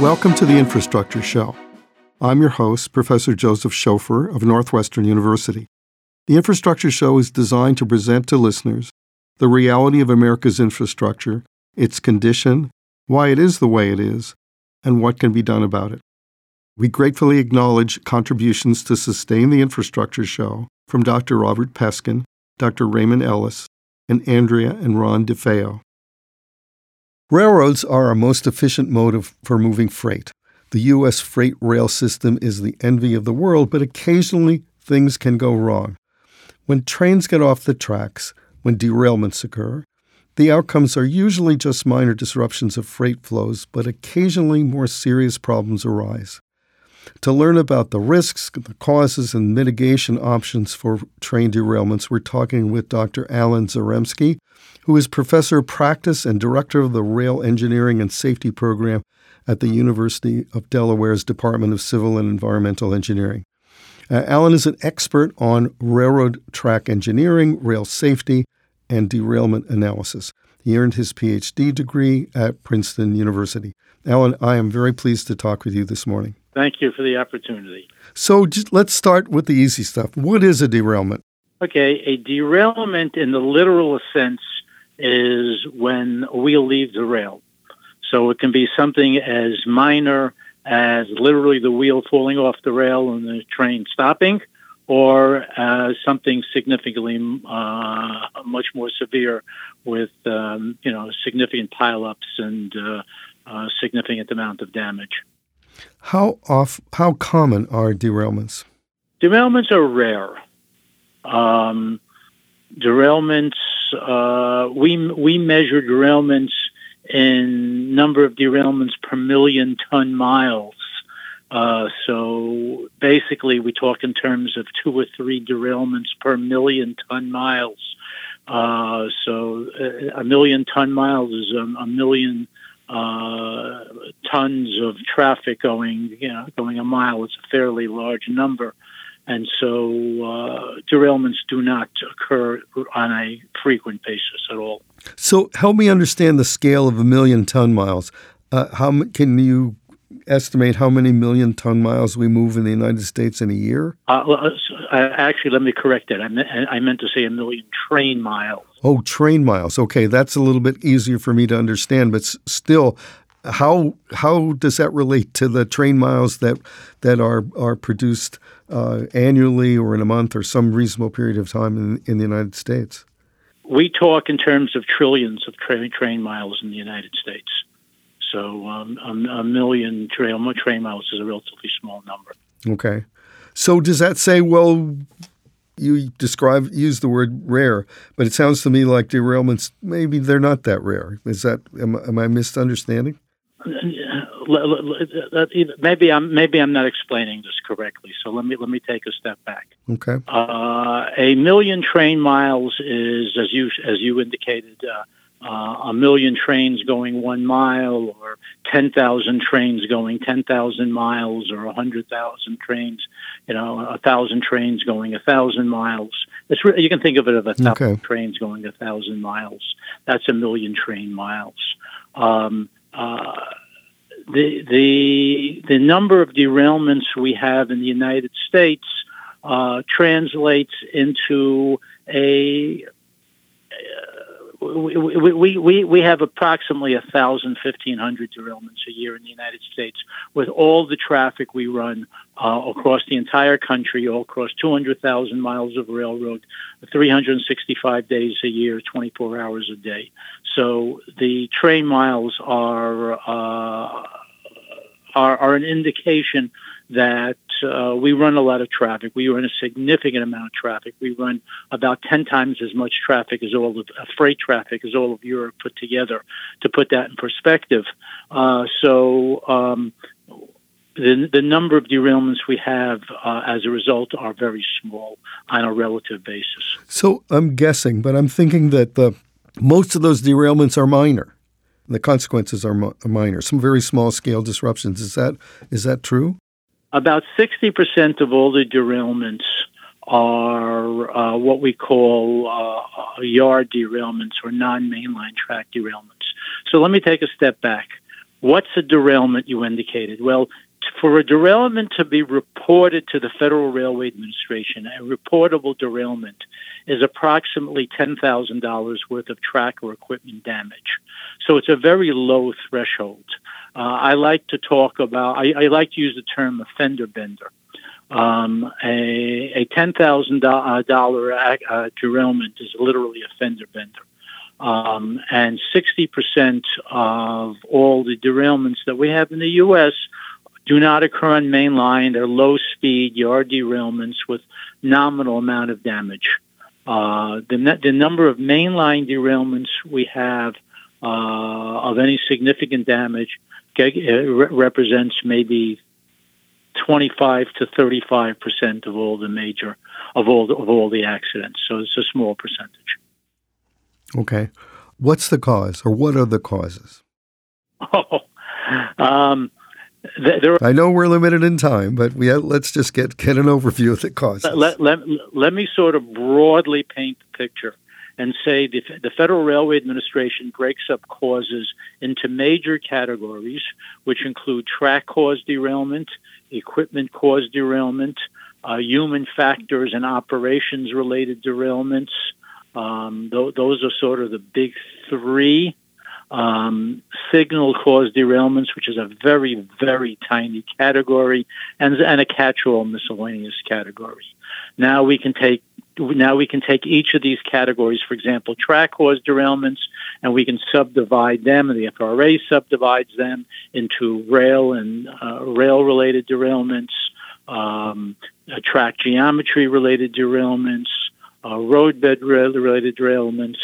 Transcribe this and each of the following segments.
Welcome to the Infrastructure Show. I'm your host, Professor Joseph Schofer of Northwestern University. The Infrastructure Show is designed to present to listeners the reality of America's infrastructure, its condition, why it is the way it is, and what can be done about it. We gratefully acknowledge contributions to sustain the Infrastructure Show from Dr. Robert Peskin, Dr. Raymond Ellis, and Andrea and Ron DeFeo. Railroads are our most efficient mode of, for moving freight. The U.S. freight rail system is the envy of the world, but occasionally things can go wrong. When trains get off the tracks, when derailments occur, the outcomes are usually just minor disruptions of freight flows, but occasionally more serious problems arise. To learn about the risks, the causes, and mitigation options for train derailments, we're talking with Dr. Allan Zarembski, who is professor of practice and director of the Rail Engineering and Safety Program at the University of Delaware's Department of Civil and Environmental Engineering. Uh, Allan is an expert on railroad track engineering, rail safety, and derailment analysis. He earned his PhD degree at Princeton University. Allan, I am very pleased to talk with you this morning. Thank you for the opportunity. So let's start with the easy stuff. What is a derailment? Okay, a derailment in the literal sense is when a wheel leaves the rail. So it can be something as minor as literally the wheel falling off the rail and the train stopping, or uh, something significantly uh, much more severe with um, you know significant pileups and uh, uh, significant amount of damage. How off? How common are derailments? Derailments are rare. Um, derailments. Uh, we we measure derailments in number of derailments per million ton miles. Uh, so basically, we talk in terms of two or three derailments per million ton miles. Uh, so uh, a million ton miles is a, a million uh, tons of traffic going, you know, going a mile. It's a fairly large number. And so uh, derailments do not occur on a frequent basis at all. So help me understand the scale of a million ton miles. Uh, how can you estimate how many million ton miles we move in the United States in a year? Uh, well, actually, let me correct that. I, me- I meant to say a million train miles. Oh, train miles. Okay, that's a little bit easier for me to understand, but still, how how does that relate to the train miles that that are are produced uh, annually or in a month or some reasonable period of time in, in the United States? We talk in terms of trillions of train train miles in the United States. So um, a, a, million train train miles is a relatively small number. Okay. So does that say, well, you describe use the word rare, but it sounds to me like derailments maybe they're not that rare. Is that am, am I misunderstanding? Maybe I'm maybe I'm not explaining this correctly. So let me let me take a step back. Okay. Uh, a million train miles is, as you as you indicated, uh, uh, a million trains going one mile, or 10,000 trains going 10,000 miles, or 100,000 trains, you know, a thousand trains going a thousand miles. It's re- you can think of it as a thousand okay. trains going a thousand miles. That's a million train miles. Um, uh, the the the number of derailments we have in the United States uh, translates into a we, we, we, have approximately 1,000, 1,500 derailments a year in the United States with all the traffic we run uh, across the entire country, all across 200,000 miles of railroad, 365 days a year, 24 hours a day. So the train miles are, uh, are, are an indication that uh, we run a lot of traffic. We run a significant amount of traffic. We run about 10 times as much traffic as all of uh, freight traffic as all of Europe put together. To put that in perspective, uh, so um, the, the number of derailments we have uh, as a result are very small on a relative basis. So I'm guessing, but I'm thinking that the most of those derailments are minor. The consequences are minor, some very small scale disruptions. Is that is that true? About 60% of all the derailments are uh, what we call uh, yard derailments or non mainline track derailments. So let me take a step back. what's a derailment you indicated? Well, for a derailment to be reported to the Federal Railway Administration, a reportable derailment is approximately $10,000 worth of track or equipment damage. So it's a very low threshold. Uh, I like to talk about, I, I, like to use the term fender bender. Um, a, a $10,000 uh, uh, derailment is literally a fender bender. Um, and 60% of all the derailments that we have in the U.S. do not occur on mainline. They're low speed yard derailments with nominal amount of damage. Uh, the, the number of mainline derailments we have uh, of any significant damage represents maybe 25 to 35 percent of all the major of all the, of all the accidents. So it's a small percentage. Okay, what's the cause, or what are the causes? Oh, um, I know we're limited in time, but we have, let's just get get an overview of the causes. Let, let, let me sort of broadly paint the picture and say the, the Federal Railway Administration breaks up causes into major categories, which include track caused derailment, equipment caused derailment, uh, human factors and operations related derailments. Um, th- those are sort of the big three. Um, signal cause derailments, which is a very, very tiny category, and, and a catch all miscellaneous category. Now we can take now we can take each of these categories, for example, track cause derailments, and we can subdivide them, and the FRA subdivides them into rail and uh, rail related derailments, um, uh, track geometry related derailments, uh, roadbed related derailments,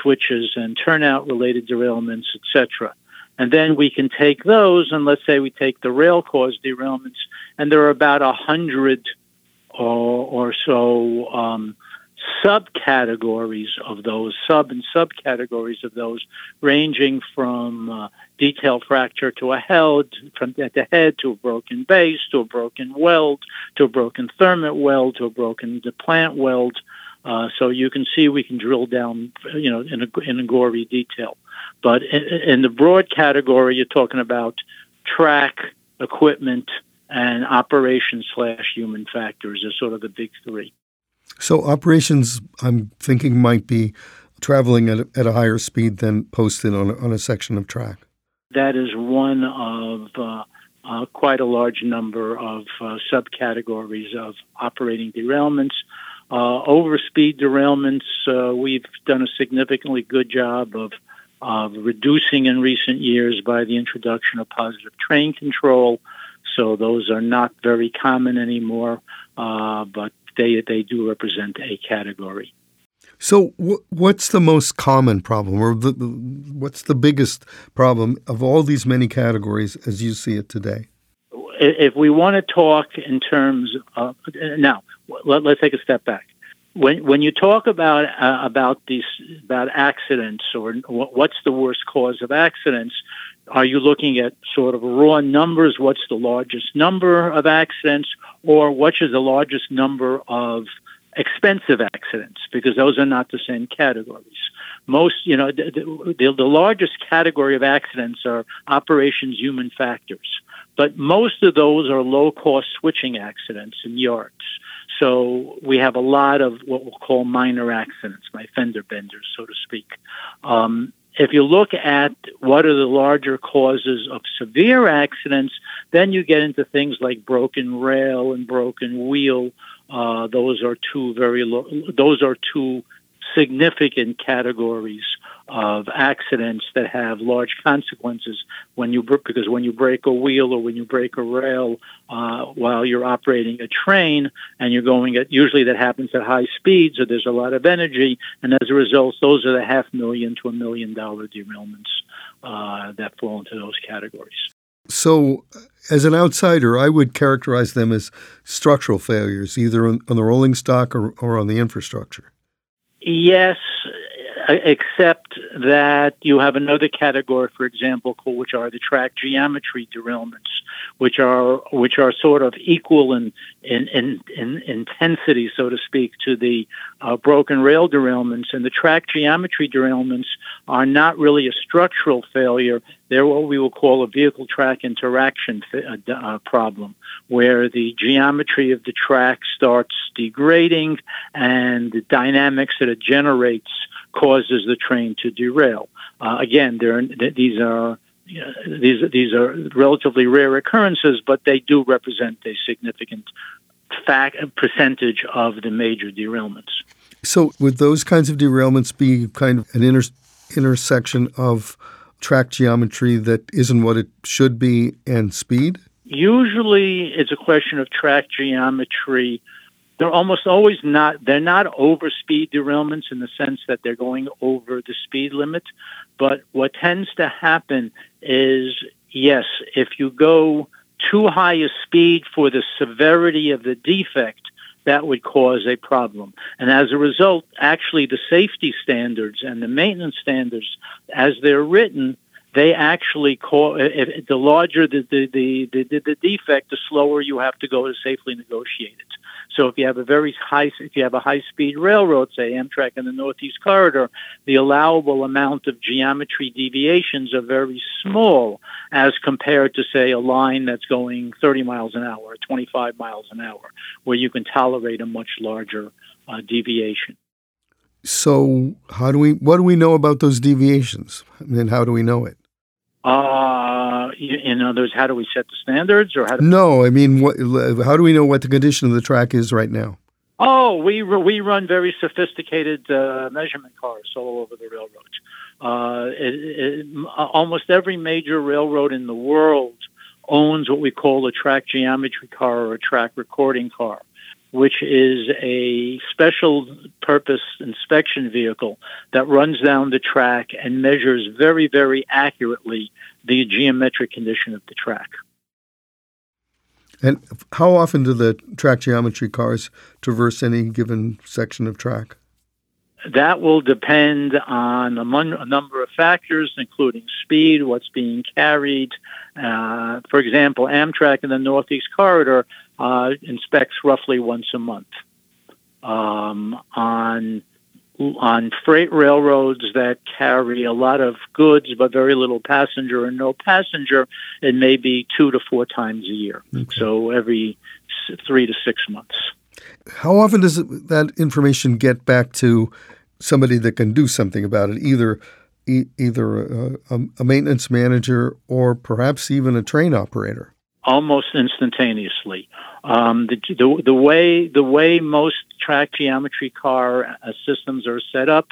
switches and turnout related derailments, etc. And then we can take those, and let's say we take the rail caused derailments, and there are about a hundred or, or so um, subcategories of those, sub and subcategories of those, ranging from uh, detail fracture to a head, from at the head to a broken base, to a broken weld, to a broken thermit weld, to a broken plant weld. Uh, so you can see we can drill down, you know, in a, in a gory detail. But in, in the broad category, you're talking about track, equipment, and operation slash human factors are sort of the big three. So operations, I'm thinking, might be traveling at a, at a higher speed than posted on a, on a section of track. That is one of uh, uh, quite a large number of uh, subcategories of operating derailments. Uh, overspeed derailments, uh, we've done a significantly good job of, reducing in recent years by the introduction of positive train control. So those are not very common anymore, uh, but they they do represent a category. So, what's the most common problem, or the, what's the biggest problem of all these many categories as you see it today? If we want to talk in terms of now, let, us take a step back. When when you talk about uh, about these about accidents or what's the worst cause of accidents, are you looking at sort of raw numbers? What's the largest number of accidents, or what is the largest number of expensive accidents? Because those are not the same categories. Most, you know, the, the, the largest category of accidents are operations human factors, but most of those are low cost switching accidents in yards. So we have a lot of what we'll call minor accidents, my fender benders, so to speak. Um, if you look at what are the larger causes of severe accidents, then you get into things like broken rail and broken wheel. Uh, those are two very low, those are two significant categories of accidents that have large consequences when you because when you break a wheel or when you break a rail uh, while you're operating a train and you're going at usually that happens at high speeds so there's a lot of energy and as a result those are the half million to a million dollar derailments uh, that fall into those categories. So, as an outsider, I would characterize them as structural failures, either on, on the rolling stock or, or on the infrastructure. Yes, except that you have another category, for example, which are the track geometry derailments, which are which are sort of equal in in, in, in intensity, so to speak, to the uh, broken rail derailments. And the track geometry derailments are not really a structural failure; they're what we will call a vehicle track interaction uh, uh, problem, where the geometry of the track starts degrading, and the dynamics that it generates causes the train to derail. Uh, again, there these are you know, these these are relatively rare occurrences, but they do represent a significant fact percentage of the major derailments. So, would those kinds of derailments be kind of an inter- intersection of track geometry that isn't what it should be and speed? Usually, it's a question of track geometry they're almost always not they're not over speed derailments in the sense that they're going over the speed limit but what tends to happen is yes if you go too high a speed for the severity of the defect that would cause a problem. And as a result actually the safety standards and the maintenance standards as they're written they actually call the larger the the, the the the defect the slower you have to go to safely negotiate it so if you have a very high, if you have a high-speed railroad, say Amtrak in the Northeast Corridor, the allowable amount of geometry deviations are very small as compared to, say, a line that's going 30 miles an hour, 25 miles an hour, where you can tolerate a much larger uh, deviation. So, how do we? What do we know about those deviations, and how do we know it? Uh, in other words, how do we set the standards, or how? Do no, I mean, what, how do we know what the condition of the track is right now? Oh, we we run very sophisticated uh, measurement cars all over the railroads. Uh, it, it, almost every major railroad in the world owns what we call a track geometry car or a track recording car which is a special purpose inspection vehicle that runs down the track and measures very, very accurately the geometric condition of the track. And how often do the track geometry cars traverse any given section of track? That will depend on a, number of factors, including speed, what's being carried. Uh, for example, Amtrak in the Northeast Corridor uh, inspects roughly once a month. Um, on on freight railroads that carry a lot of goods but very little passenger and no passenger, it may be two to four times a year. Okay. So every three to six months. How often does that information get back to somebody that can do something about it, either e- either a, a maintenance manager or perhaps even a train operator? Almost instantaneously. Um, the, the, the way the way most track geometry car uh, systems are set up,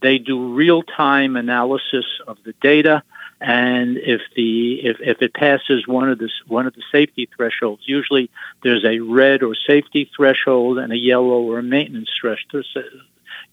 they do real time analysis of the data, and if the if, if it passes one of the one of the safety thresholds, usually there's a red or safety threshold and a yellow or maintenance threshold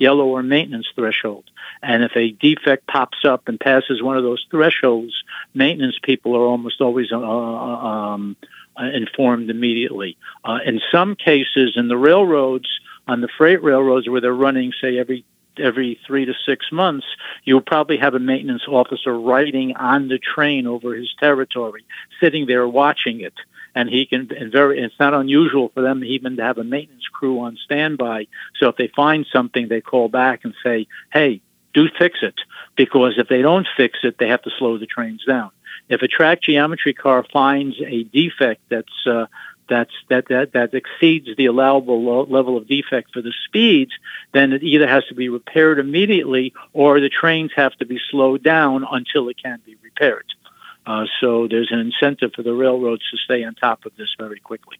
yellow or maintenance threshold. And if a defect pops up and passes one of those thresholds, maintenance people are almost always uh, uh um, uh, informed immediately. Uh, in some cases, in the railroads, on the freight railroads where they're running, say, every every three to six months, you'll probably have a maintenance officer riding on the train over his territory, sitting there watching it. And he can, and very, it's not unusual for them even to have a maintenance crew on standby. So if they find something, they call back and say, hey, do fix it. Because if they don't fix it, they have to slow the trains down. If a track geometry car finds a defect that's uh, that's that, that that exceeds the allowable level of defect for the speeds, then it either has to be repaired immediately or the trains have to be slowed down until it can be repaired. Uh, so there's an incentive for the railroads to stay on top of this very quickly.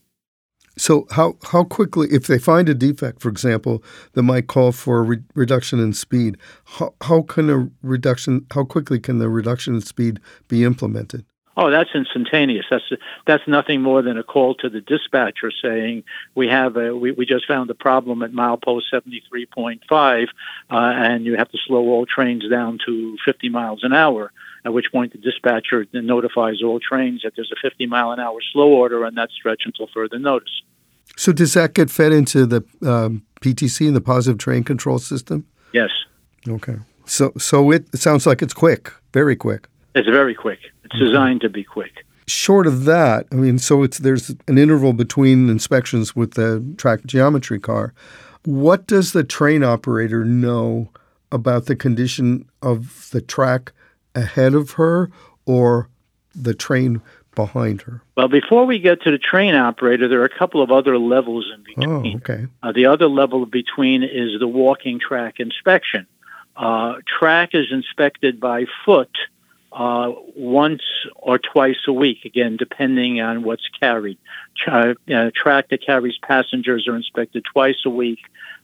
So how how quickly, if they find a defect, for example, that might call for a re- reduction in speed, how, how can a reduction? How quickly can the reduction in speed be implemented? Oh, that's instantaneous. That's that's nothing more than a call to the dispatcher saying we have a we, we just found a problem at milepost seventy three point five, uh, and you have to slow all trains down to fifty miles an hour. At which point the dispatcher notifies all trains that there's a fifty mile an hour slow order on that stretch until further notice. So does that get fed into the um, PTC and the positive train control system? Yes. Okay. So, so it, it sounds like it's quick, very quick. It's very quick. It's mm-hmm. designed to be quick. Short of that, I mean, so it's there's an interval between inspections with the track geometry car. What does the train operator know about the condition of the track ahead of her or the train behind her? Well, before we get to the train operator, there are a couple of other levels in between. Oh, okay. Uh, the other level between is the walking track inspection. Uh, track is inspected by foot uh, once or twice a week, again, depending on what's carried. Tra- uh, track that carries passengers are inspected twice a week.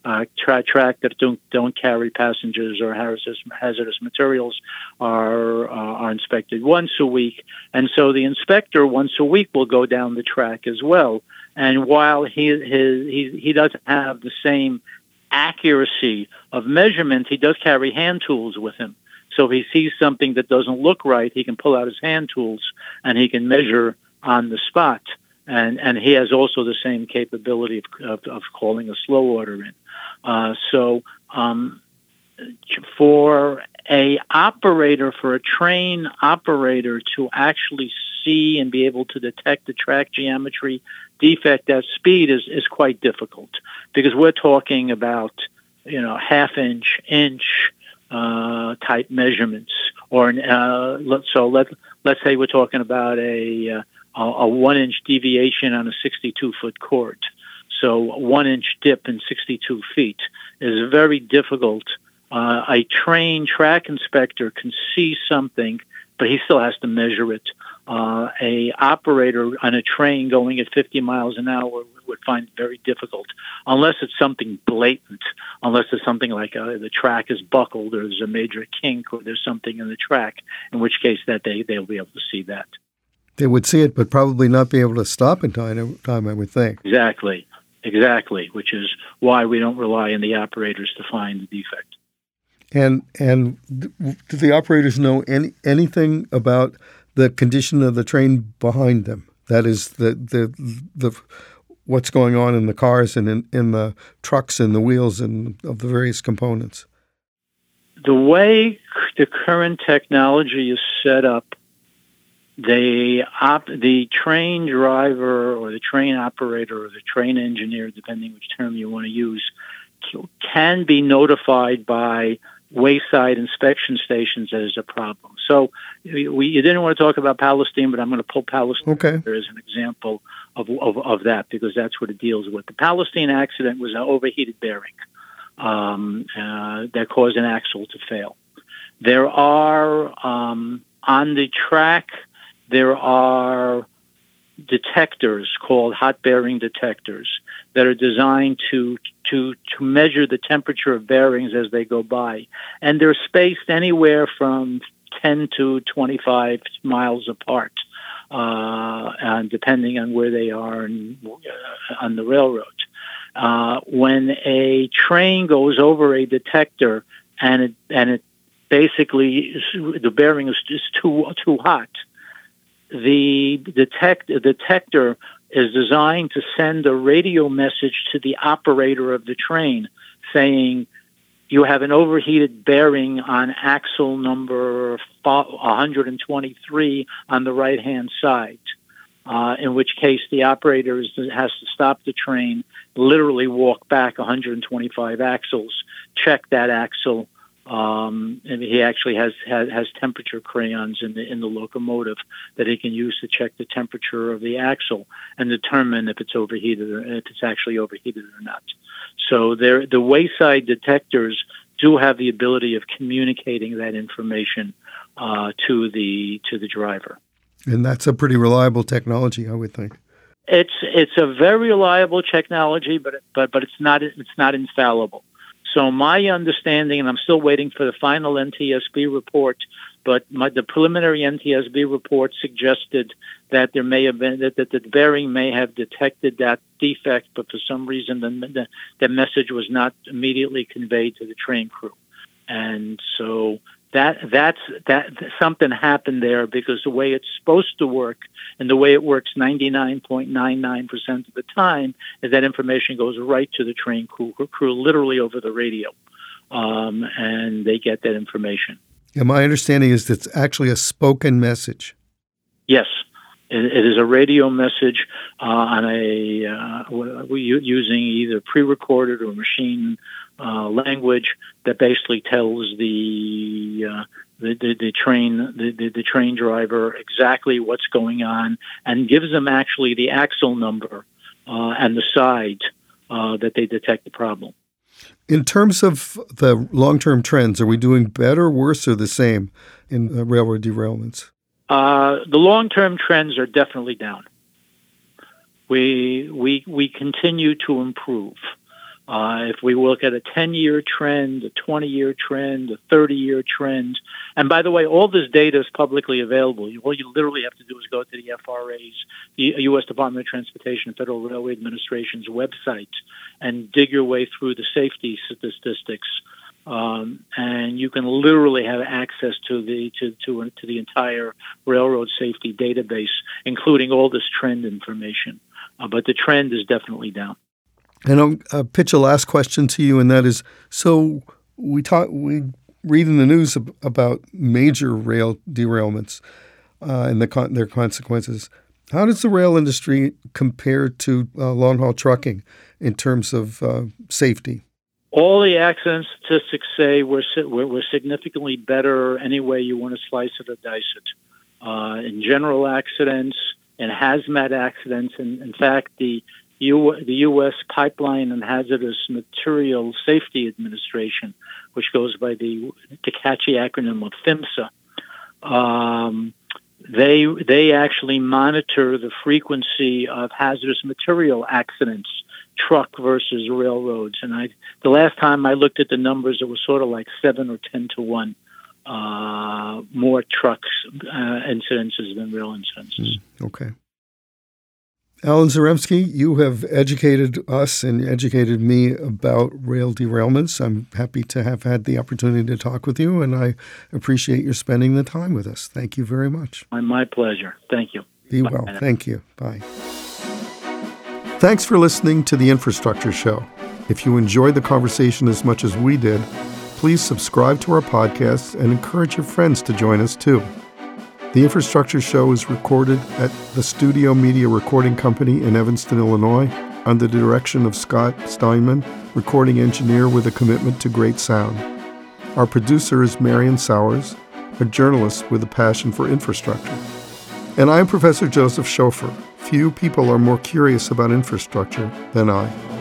Uh, tra- track that don't don't carry passengers or hazardous, hazardous materials are uh, are inspected once a week, and so the inspector once a week will go down the track as well. And while he his, he he doesn't have the same accuracy of measurement, he does carry hand tools with him. So if he sees something that doesn't look right, he can pull out his hand tools and he can measure on the spot. And and he has also the same capability of of, of calling a slow order in. Uh, so um, for a operator, for a train operator to actually see and be able to detect the track geometry defect at speed is, is quite difficult because we're talking about you know half inch, inch uh, type measurements, or uh, so let let's say we're talking about a a one inch deviation on a 62 foot chord. So one inch dip in 62 feet is very difficult. Uh, a trained track inspector can see something, but he still has to measure it. Uh, a operator on a train going at 50 miles an hour would find it very difficult, unless it's something blatant, unless it's something like uh, the track is buckled or there's a major kink or there's something in the track, in which case that they, they'll be able to see that. They would see it, but probably not be able to stop in time, time I would think. Exactly, exactly, which is why we don't rely on the operators to find the defect. And and do the operators know any anything about the condition of the train behind them? That is the the the what's going on in the cars and in, in the trucks and the wheels and of the various components? The way the current technology is set up, the op- the train driver or the train operator or the train engineer, depending which term you want to use, can be notified by wayside inspection stations as a problem. So we, you didn't want to talk about Palestine, but I'm going to pull Palestine okay. as an example of, of, of, that because that's what it deals with. The Palestine accident was an overheated bearing um, uh, that caused an axle to fail. There are um, on the track, there are detectors called hot bearing detectors that are designed to to to measure the temperature of bearings as they go by, and they're spaced anywhere from 10 to 25 miles apart, uh, and depending on where they are uh, on the railroad. Uh, when a train goes over a detector and it and it basically the bearing is just too too hot, the detect detector is designed to send a radio message to the operator of the train saying you have an overheated bearing on axle number 123 on the right hand side. Uh, in which case the operator is, has to stop the train, literally walk back 125 axles, check that axle, um, and he actually has, has, has temperature crayons in the in the locomotive that he can use to check the temperature of the axle and determine if it's overheated or if it's actually overheated or not. So there, the wayside detectors do have the ability of communicating that information uh, to the to the driver. And that's a pretty reliable technology, I would think. It's it's a very reliable technology, but but but it's not it's not infallible. So my understanding, and I'm still waiting for the final NTSB report, but my, the preliminary NTSB report suggested that there may have been that, that the bearing may have detected that defect, but for some reason the, the, the message was not immediately conveyed to the train crew, and so that that's that something happened there because the way it's supposed to work and the way it works 99.99% of the time is that information goes right to the train crew, crew literally over the radio. um, and they get that information. Yeah, my understanding is it's actually a spoken message. Yes, it, is a radio message uh, on a uh, using either pre-recorded or machine uh, language that basically tells the uh, the, the, the, train the, the, train driver exactly what's going on and gives them actually the axle number uh, and the side uh, that they detect the problem. In terms of the long term trends, are we doing better, worse, or the same in railroad derailments? Uh, the long term trends are definitely down. We, we, we continue to improve. Uh, if we look at a 10 year trend, a 20 year trend, a 30 year trend, and by the way, all this data is publicly available. All you literally have to do is go to the FRA's, the U.S. Department of Transportation, Federal Railway Administration's website, and dig your way through the safety statistics. Um, and you can literally have access to the to, to to the entire railroad safety database, including all this trend information. Uh, but the trend is definitely down. And I'll, I'll pitch a last question to you, and that is: so we talk, we read in the news about major rail derailments uh, and the con- their consequences. How does the rail industry compare to uh, long haul trucking in terms of uh, safety? All the accident statistics say we're, we're, significantly better any way you want to slice it or dice it. Uh, in general accidents, and hazmat accidents, and in fact, the U- the U.S. Pipeline and Hazardous Materials Safety Administration, which goes by the, the catchy acronym of PHMSA. Um, they they actually monitor the frequency of hazardous material accidents, truck versus railroads. And I the last time I looked at the numbers, it was sort of like seven or ten to one uh, more trucks uh, incidences than rail incidences. Mm, okay. Allan Zarembski, you have educated us and educated me about rail derailments. I'm happy to have had the opportunity to talk with you, and I appreciate your spending the time with us. Thank you very much. My pleasure. Thank you. Be Bye. well. Thank you. Bye. Thanks for listening to The Infrastructure Show. If you enjoyed the conversation as much as we did, please subscribe to our podcast and encourage your friends to join us too. The Infrastructure Show is recorded at the Studio Media Recording Company in Evanston, Illinois, under the direction of Scott Steinman, recording engineer with a commitment to great sound. Our producer is Marion Sowers, a journalist with a passion for infrastructure. And I'm Professor Joseph Schofer. Few people are more curious about infrastructure than I.